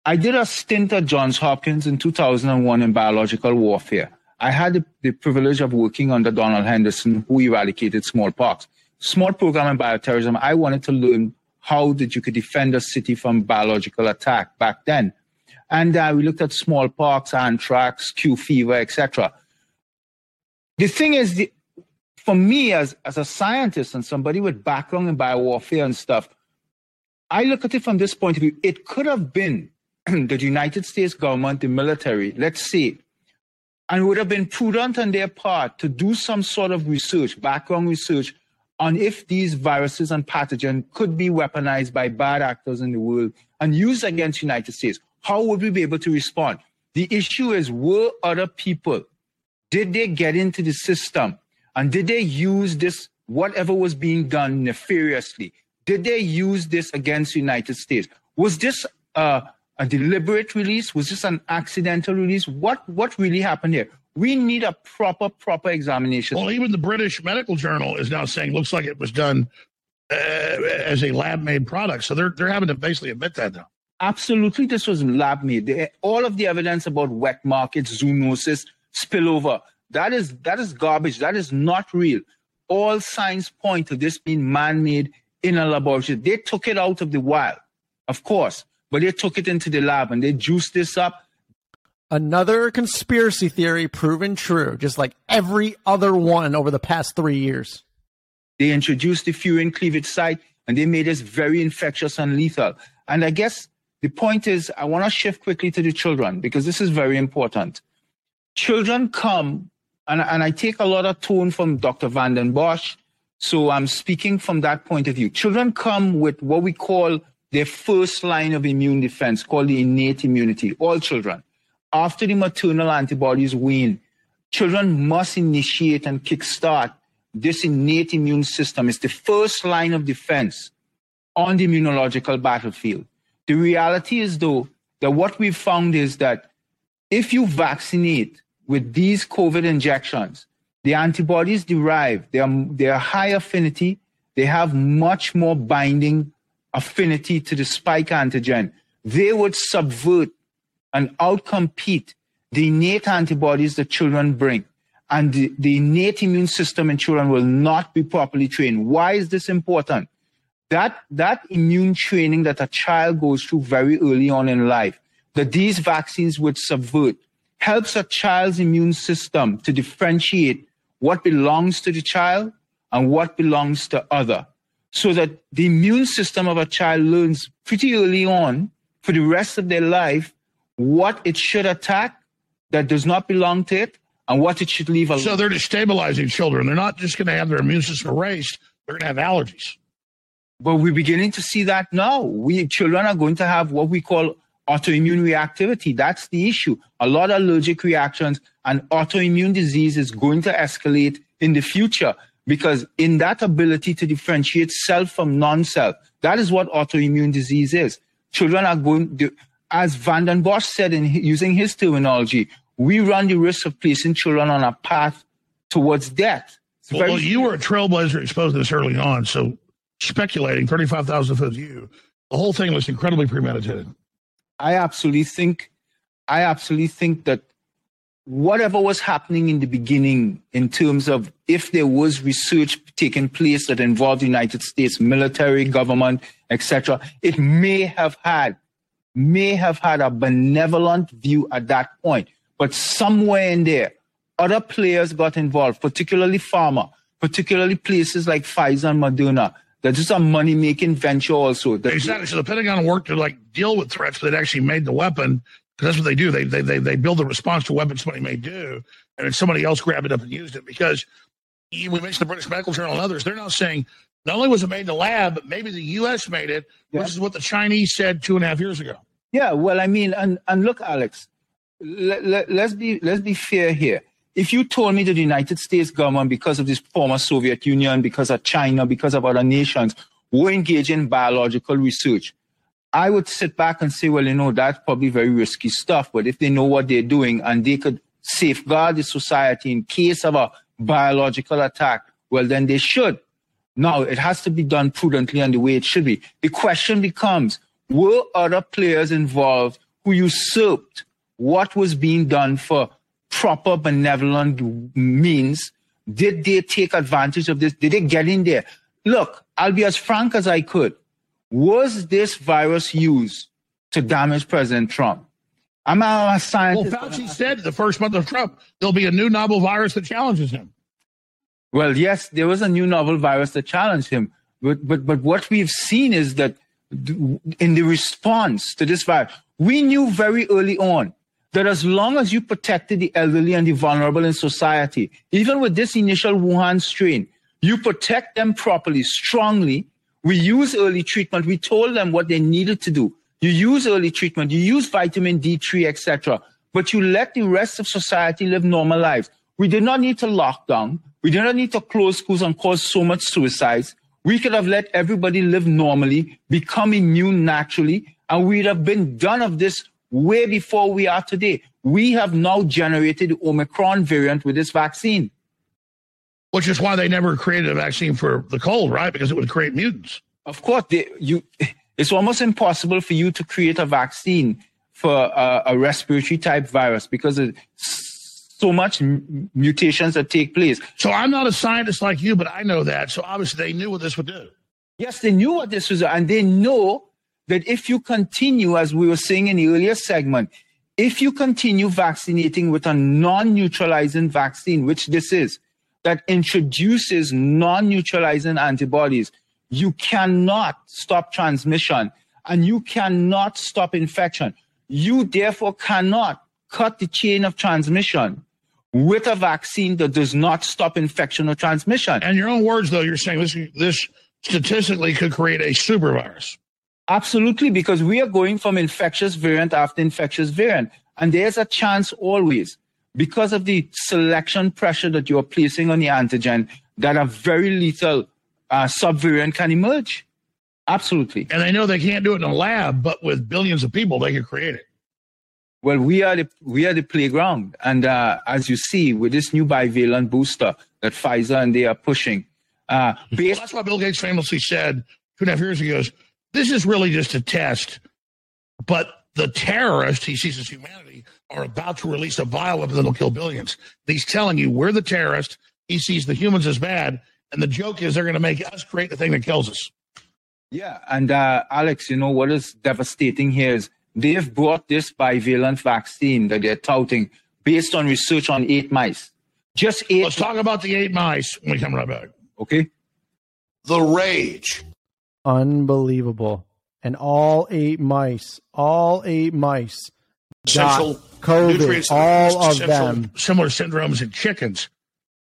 I did a stint at Johns Hopkins in 2001 in biological warfare. I had the, the privilege of working under Donald Henderson, who eradicated smallpox. Small program in bioterrorism. I wanted to learn how that you could defend a city from biological attack back then. And uh, we looked at smallpox, anthrax, Q fever, etc. The thing is, the, for me as, as a scientist and somebody with background in biowarfare and stuff, I look at it from this point of view. It could have been the United States government, the military, let's say, and would have been prudent on their part to do some sort of research, background research, on if these viruses and pathogens could be weaponized by bad actors in the world and used against the United States. How would we be able to respond? The issue is, were other people, did they get into the system and did they use this, whatever was being done nefariously? Did they use this against the United States? Was this uh, a deliberate release? Was this an accidental release? What what really happened here? We need a proper proper examination. Well, even the British Medical Journal is now saying looks like it was done uh, as a lab made product. So they're they're having to basically admit that now. Absolutely, this was lab made. All of the evidence about wet markets, zoonosis, spillover, that is that is garbage. That is not real. All signs point to this being man-made in a laboratory. They took it out of the wild, of course, but they took it into the lab and they juiced this up. Another conspiracy theory proven true, just like every other one over the past three years. They introduced the furin cleavage site and they made this very infectious and lethal. And I guess the point is, I want to shift quickly to the children because this is very important. Children come and, and I take a lot of tone from Dr. Vanden Bossche. So I'm speaking from that point of view. Children come with what we call their first line of immune defense called the innate immunity, all children. After the maternal antibodies wane, children must initiate and kickstart this innate immune system. It's the first line of defense on the immunological battlefield. The reality is, though, that what we've found is that if you vaccinate with these COVID injections, the antibodies derived, they are, they are high affinity, they have much more binding affinity to the spike antigen. They would subvert and outcompete the innate antibodies that children bring. And the, the innate immune system in children will not be properly trained. Why is this important? That, that immune training that a child goes through very early on in life, that these vaccines would subvert, helps a child's immune system to differentiate what belongs to the child and what belongs to other. So that the immune system of a child learns pretty early on for the rest of their life what it should attack that does not belong to it and what it should leave alone. So they're destabilizing children. They're not just going to have their immune system erased, they're going to have allergies. But we're beginning to see that now. We children are going to have what we call autoimmune reactivity. That's the issue. A lot of allergic reactions and autoimmune disease is going to escalate in the future because in that ability to differentiate self from non-self, that is what autoimmune disease is. Children are going to, as Vanden Bossche said in using his terminology, we run the risk of placing children on a path towards death. Well, well, you were a trailblazer exposed to this early on, so speculating 35,000 foot view, the whole thing was incredibly premeditated. I absolutely think, I absolutely think that whatever was happening in the beginning in terms of if there was research taking place that involved the United States military, government, etc., it may have had may have had a benevolent view at that point. But somewhere in there, other players got involved, particularly pharma, particularly places like Pfizer and Moderna. That is just a money making venture also. exactly. So the Pentagon worked to like deal with threats that actually made the weapon because that's what they do. They, they they they build a response to weapons somebody may do, and then somebody else grabbed it up and used it. Because we mentioned the British Medical Journal and others. They're now saying not only was it made in the lab, but maybe the U.S. made it, yeah. which is what the Chinese said two and a half years ago. Yeah, well, I mean, and and look, Alex, let, let, let's be let's be fair here. If you told me that the United States government, because of this former Soviet Union, because of China, because of other nations, were engaging in biological research, I would sit back and say, well, you know, that's probably very risky stuff. But if they know what they're doing and they could safeguard the society in case of a biological attack, well, then they should. Now, it has to be done prudently and the way it should be. The question becomes, were other players involved who usurped what was being done for proper benevolent means? Did they take advantage of this? Did they get in there? Look, I'll be as frank as I could. Was this virus used to damage President Trump? I'm a scientist. Well, Fauci said the first month of Trump, there'll be a new novel virus that challenges him. Well, yes, there was a new novel virus that challenged him. But, but, but what we've seen is that in the response to this virus, we knew very early on that as long as you protected the elderly and the vulnerable in society, even with this initial Wuhan strain, you protect them properly, strongly. We use early treatment. We told them what they needed to do. You use early treatment, you use vitamin D3, etc. But you let the rest of society live normal lives. We did not need to lock down. We did not need to close schools and cause so much suicides. We could have let everybody live normally, become immune naturally, and we'd have been done of this way before we are today. We have now generated the Omicron variant with this vaccine. Which is why they never created a vaccine for the cold, right? Because it would create mutants. Of course, they, you. It's almost impossible for you to create a vaccine for a, a respiratory type virus because so much m- mutations that take place. So I'm not a scientist like you, but I know that. So obviously they knew what this would do. Yes, they knew what this was, and they know that if you continue, as we were saying in the earlier segment, if you continue vaccinating with a non-neutralizing vaccine, which this is, that introduces non-neutralizing antibodies, you cannot stop transmission and you cannot stop infection. You therefore cannot cut the chain of transmission with a vaccine that does not stop infection or transmission. And your own words, though, you're saying this, this statistically could create a super virus. Absolutely, because we are going from infectious variant after infectious variant. And there's a chance always, because of the selection pressure that you're placing on the antigen, that a very lethal uh, subvariant can emerge. Absolutely. And they know they can't do it in a lab, but with billions of people, they can create it. Well, we are the we are the playground, and uh, as you see with this new bivalent booster that Pfizer and they are pushing, uh, based- that's why Bill Gates famously said two and a half years ago, "This is really just a test." But the terrorists he sees as humanity are about to release a bioweapon that'll kill billions. He's telling you we're the terrorists. He sees the humans as bad, and the joke is they're going to make us create the thing that kills us. Yeah, and uh, Alex, you know what is devastating here is they've brought this bivalent vaccine that they're touting based on research on eight mice. Just eight. Let's talk about the eight mice when we come right back. Okay. The rage. Unbelievable. And all eight mice, all eight mice, Central COVID, all of them. Similar syndromes in chickens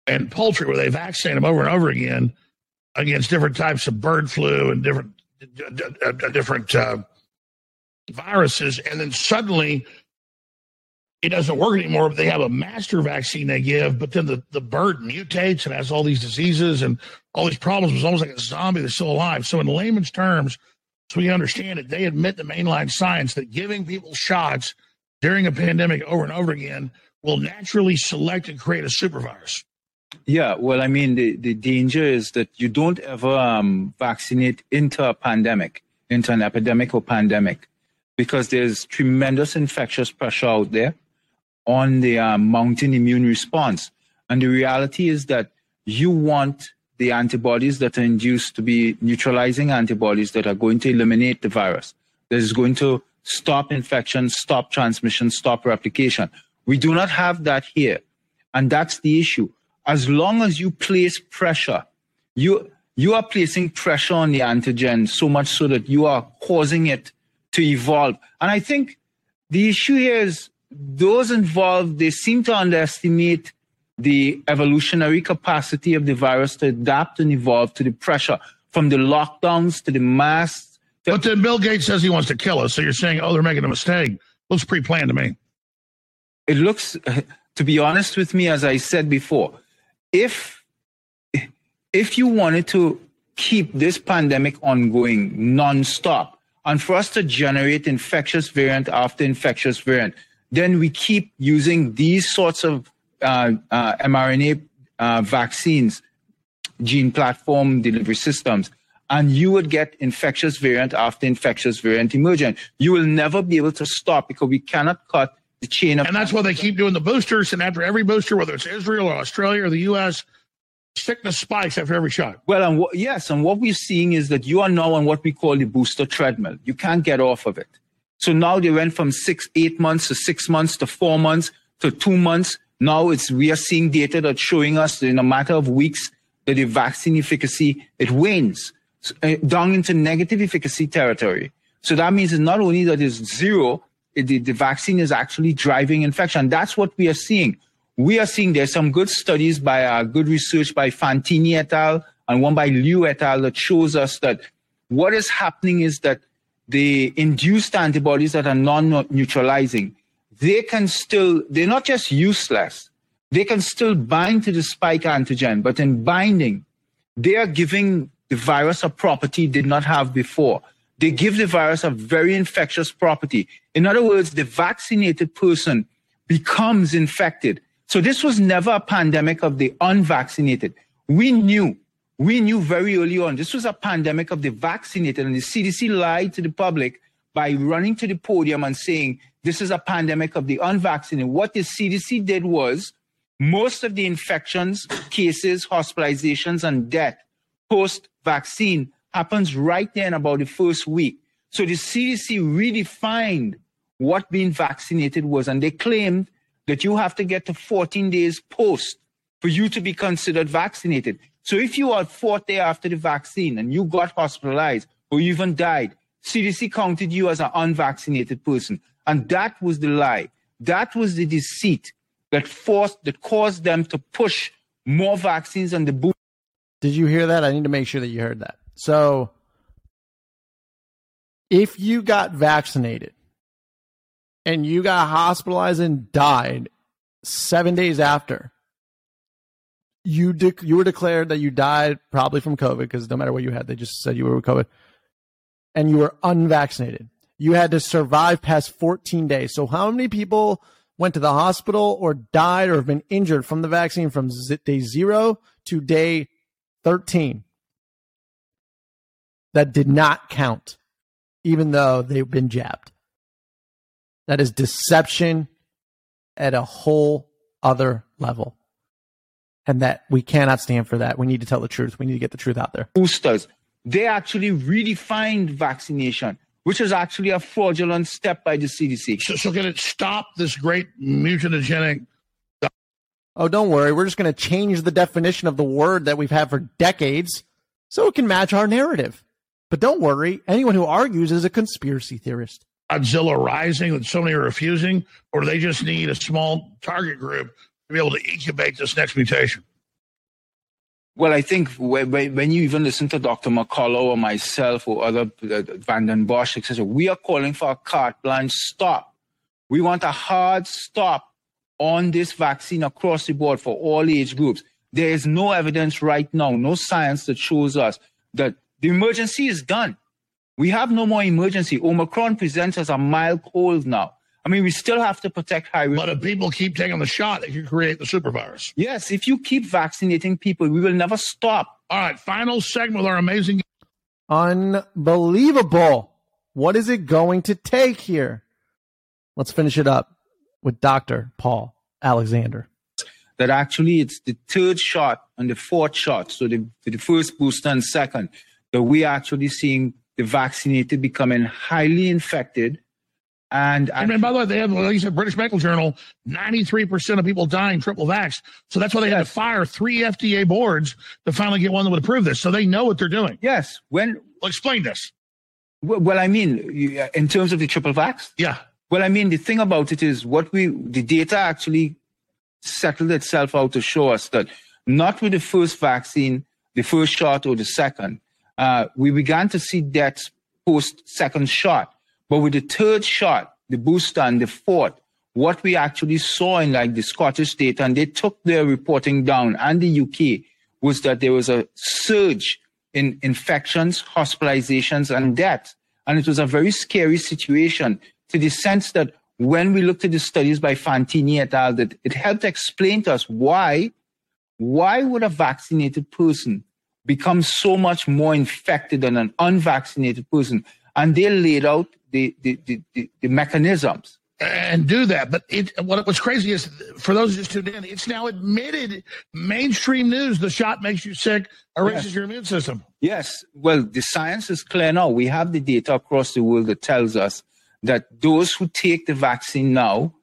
and poultry, where they vaccinate them over and over again against different types of bird flu and different different uh, viruses, and then suddenly it doesn't work anymore. But they have a master vaccine they give, but then the, the bird mutates and has all these diseases and all these problems. It's almost like a zombie that's still alive. So, in layman's terms, so we understand it, they admit the mainline science that giving people shots during a pandemic over and over again will naturally select and create a super virus. Yeah, well, I mean, the, the danger is that you don't ever um, vaccinate into a pandemic, into an epidemic or pandemic because there's tremendous infectious pressure out there on the um, mounting immune response. And the reality is that you want the antibodies that are induced to be neutralizing antibodies that are going to eliminate the virus, that is going to stop infection, stop transmission, stop replication. We do not have that here. And that's the issue. As long as you place pressure, you, you are placing pressure on the antigen so much so that you are causing it to evolve. And I think the issue here is those involved, they seem to underestimate the evolutionary capacity of the virus to adapt and evolve to the pressure from the lockdowns to the masks. To- but then Bill Gates says he wants to kill us. So you're saying, oh, they're making a mistake. Looks pre planned to me. It looks, to be honest with me, as I said before, if if you wanted to keep this pandemic ongoing nonstop, and for us to generate infectious variant after infectious variant, then we keep using these sorts of uh, uh, mRNA uh, vaccines, gene platform delivery systems, and you would get infectious variant after infectious variant emerging. You will never be able to stop because we cannot cut the chain of. And that's why they keep doing the boosters. And after every booster, whether it's Israel or Australia or the U.S., sickness spikes after every shot. Well, and w- yes, and what we're seeing is that you are now on what we call the booster treadmill. You can't get off of it. So now they went from six, eight months to six months to four months to two months. Now it's we are seeing data that's showing us in a matter of weeks that the vaccine efficacy it wanes uh, down into negative efficacy territory. So that means it's not only that it's zero, it, the, the vaccine is actually driving infection. That's what we are seeing we are seeing there's some good studies by uh, good research by Fantini et al. and one by Liu et al. that shows us that what is happening is that the induced antibodies that are non-neutralizing, they can still, they're not just useless, they can still bind to the spike antigen, but in binding, they are giving the virus a property it did not have before. They give the virus a very infectious property. In other words, the vaccinated person becomes infected so this was never a pandemic of the unvaccinated. We knew, we knew very early on, this was a pandemic of the vaccinated and the CDC lied to the public by running to the podium and saying, this is a pandemic of the unvaccinated. What the CDC did was most of the infections, cases, hospitalizations, and death post vaccine happens right then about the first week. So the CDC redefined what being vaccinated was, and they claimed that you have to get to 14 days post for you to be considered vaccinated. So if you are fourth day after the vaccine and you got hospitalized or even died, CDC counted you as an unvaccinated person. And that was the lie. That was the deceit that forced, that caused them to push more vaccines and the boot. Did you hear that? I need to make sure that you heard that. So if you got vaccinated and you got hospitalized and died seven days after, you you were declared that you died probably from COVID because no matter what you had, they just said you were with COVID, and you were unvaccinated. You had to survive past 14 days. So how many people went to the hospital or died or have been injured from the vaccine from day zero to day 13? That did not count, even though they've been jabbed. That is deception at a whole other level and that we cannot stand for that. We need to tell the truth. We need to get the truth out there. Boosters, they actually redefined vaccination, which is actually a fraudulent step by the CDC. So, so can it stop this great mutagenic? Oh, don't worry. We're just going to change the definition of the word that we've had for decades so it can match our narrative. But don't worry. Anyone who argues is a conspiracy theorist. Godzilla rising that so many are refusing, or do they just need a small target group to be able to incubate this next mutation? Well, I think when you even listen to Dr. McCullough or myself or other uh, Vanden Bossche, etc., we are calling for a carte blanche stop. We want a hard stop on this vaccine across the board for all age groups. There is no evidence right now, no science that shows us that the emergency is done. We have no more emergency. Omicron presents as a mild cold now. I mean, we still have to protect high risk. But if people keep taking the shot, they can create the super virus. Yes, if you keep vaccinating people, we will never stop. All right, final segment with our amazing. Unbelievable. What is it going to take here? Let's finish it up with Dr. Paul Alexander. That actually it's the third shot and the fourth shot. So the, the first booster and second, that we're actually seeing the vaccinated becoming highly infected and, and by the way, they have, like you said, British Medical Journal, 93% of people dying triple vax. So that's why they yes. had to fire three FDA boards to finally get one that would approve this. So they know what they're doing. Yes. When, well, explain this. Well, well, I mean, uh, in terms of the triple vax? Yeah. Well, I mean, the thing about it is what we, the data actually settled itself out to show us that not with the first vaccine, the first shot or the second, uh, we began to see deaths post second shot. But with the third shot, the booster and the fourth, what we actually saw in like the Scottish data, and they took their reporting down, and the UK, was that there was a surge in infections, hospitalizations, and deaths. And it was a very scary situation to the sense that when we looked at the studies by Fantini et al., that it helped explain to us why, why would a vaccinated person become so much more infected than an unvaccinated person? And they laid out the, the, the, the, the mechanisms and do that. But it, what was crazy is for those who just tuned in, it's now admitted mainstream news the shot makes you sick, erases yes. your immune system. Yes. Well, the science is clear now. We have the data across the world that tells us that those who take the vaccine now,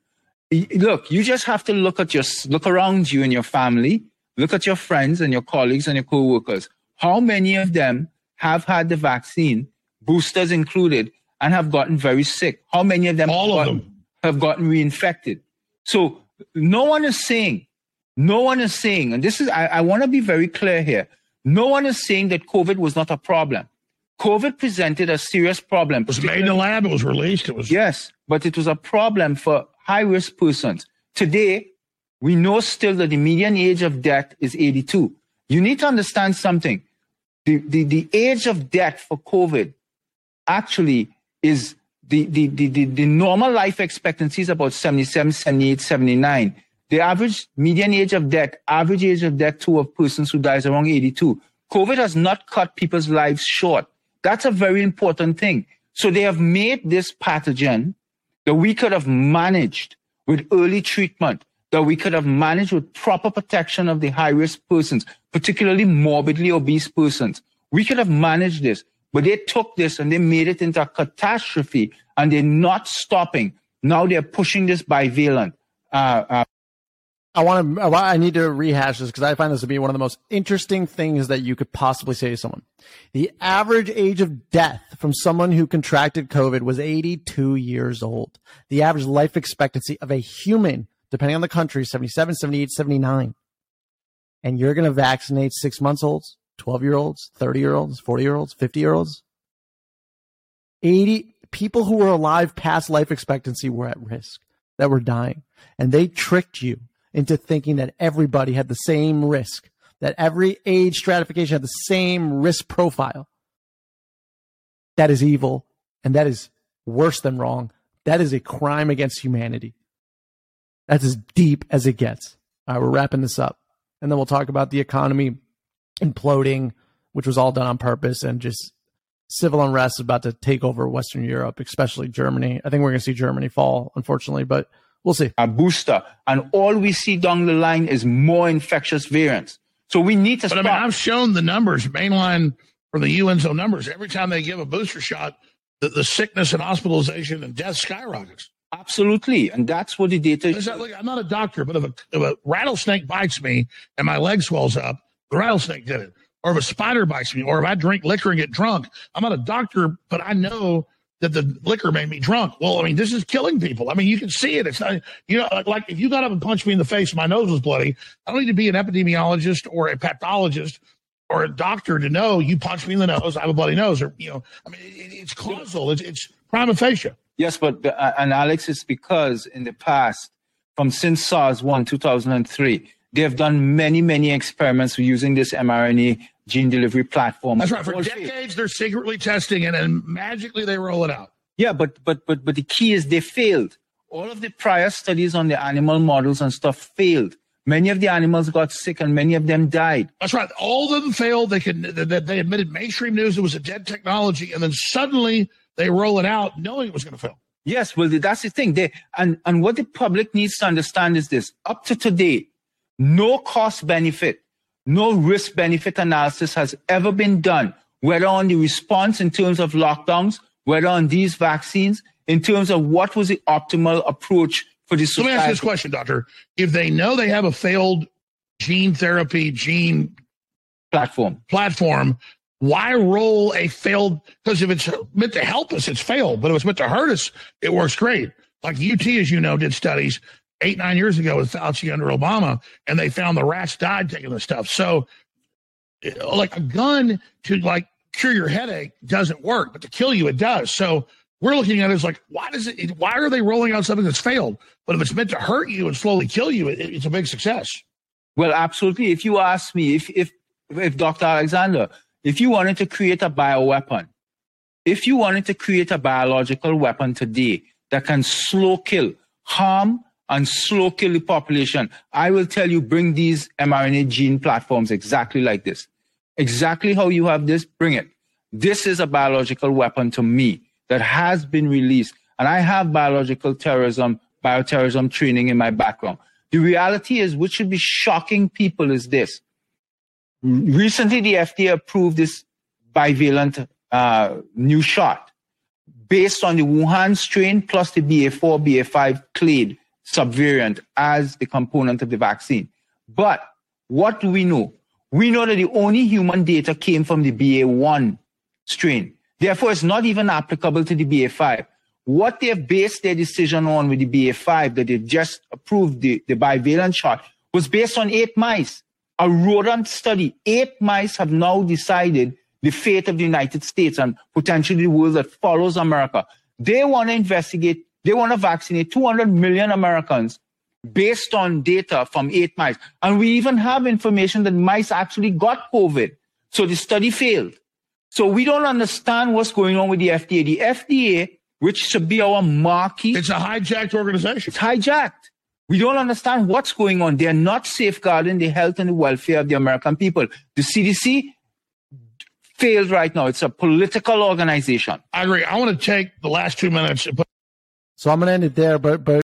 look, you just have to look at your look around you and your family, look at your friends and your colleagues and your co-workers. How many of them have had the vaccine, boosters included, and have gotten very sick. How many of them, All of them. have gotten reinfected? So no one is saying, no one is saying, and this is, I, I want to be very clear here. No one is saying that COVID was not a problem. COVID presented a serious problem. It was made in the lab. It was released. It was yes, but it was a problem for high risk persons. Today, we know still that the median age of death is 82. You need to understand something. The, the, the age of death for COVID actually is the, the, the, the, the normal life expectancy is about 77, 78, 79. The average median age of death, average age of death to of persons who dies around 82. COVID has not cut people's lives short. That's a very important thing. So they have made this pathogen that we could have managed with early treatment, that we could have managed with proper protection of the high risk persons, particularly morbidly obese persons. We could have managed this. But they took this and they made it into a catastrophe and they're not stopping. Now they're pushing this bivalent. Uh, uh, I want to, I need to rehash this because I find this to be one of the most interesting things that you could possibly say to someone. The average age of death from someone who contracted COVID was 82 years old. The average life expectancy of a human, depending on the country, 77, 78, 79. And you're going to vaccinate six months olds? 12 year olds, 30 year olds, 40 year olds, 50 year olds. 80 people who were alive past life expectancy were at risk, that were dying. And they tricked you into thinking that everybody had the same risk, that every age stratification had the same risk profile. That is evil, and that is worse than wrong. That is a crime against humanity. That's as deep as it gets. All right, we're wrapping this up. And then we'll talk about the economy imploding, which was all done on purpose, and just civil unrest is about to take over Western Europe, especially Germany. I think we're going to see Germany fall, unfortunately, but we'll see. A booster. And all we see down the line is more infectious variants. So we need to But I mean, I've shown the numbers, mainline for the UNZO numbers. Every time they give a booster shot, the, the sickness and hospitalization and death skyrockets. Absolutely. And that's what the data Is that, look, I'm not a doctor, but if a, if a rattlesnake bites me and my leg swells up, the rattlesnake did it. Or if a spider bites me, or if I drink liquor and get drunk, I'm not a doctor, but I know that the liquor made me drunk. Well, I mean, this is killing people. I mean, you can see it. It's not, you know, like, like if you got up and punched me in the face, my nose was bloody. I don't need to be an epidemiologist or a pathologist or a doctor to know you punched me in the nose. I have a bloody nose, or you know, I mean, it, it's causal. It's, it's prima facie. Yes, but uh, and Alex, it's because in the past, from since SARS one two thousand and three, they have done many many experiments using this mRNA gene delivery platform. That's right. For decades, they're secretly testing it, and magically they roll it out. Yeah, but but but but the key is they failed. All of the prior studies on the animal models and stuff failed. Many of the animals got sick, and many of them died. That's right. All of them failed. They could. They admitted mainstream news it was a dead technology, and then suddenly they roll it out, knowing it was going to fail. Yes, well, that's the thing. They, and, and what the public needs to understand is this. Up to today, no cost benefit, no risk benefit analysis has ever been done, whether on the response in terms of lockdowns, whether on these vaccines, in terms of what was the optimal approach for the So let me ask you this question, Doctor. If they know they have a failed gene therapy gene platform. platform, why roll a failed? Because if it's meant to help us, it's failed. But if it's meant to hurt us, it works great. Like UT, as you know, did studies eight, nine years ago with Fauci under Obama, and they found the rats died taking the stuff. So, like a gun to like cure your headache doesn't work, but to kill you, it does. So we're looking at it as like, why does it? Why are they rolling out something that's failed? But if it's meant to hurt you and slowly kill you, it, it's a big success. Well, absolutely. If you ask me, if, if, if Dr. Alexander, if you wanted to create a bioweapon, if you wanted to create a biological weapon today that can slow kill, harm, and slow kill the population, I will tell you, bring these mRNA gene platforms exactly like this. Exactly how you have this, bring it. This is a biological weapon to me that has been released. And I have biological terrorism, bioterrorism training in my background. The reality is, what should be shocking people is this. Recently, the FDA approved this bivalent uh, new shot based on the Wuhan strain plus the BA4, BA5 clade subvariant as the component of the vaccine. But what do we know? We know that the only human data came from the BA1 strain. Therefore, it's not even applicable to the BA5. What they've based their decision on with the BA5 that they've just approved the, the bivalent shot was based on eight mice. A rodent study. Eight mice have now decided the fate of the United States and potentially the world that follows America. They want to investigate, they want to vaccinate 200 million Americans based on data from eight mice. And we even have information that mice actually got COVID. So the study failed. So we don't understand what's going on with the FDA. The FDA, which should be our marquee, It's a hijacked organization. it's hijacked. We don't understand what's going on. They're not safeguarding the health and the welfare of the American people. The CDC failed right now. It's a political organization. I agree. I want to take the last two minutes and put So I'm going to end it there, but, but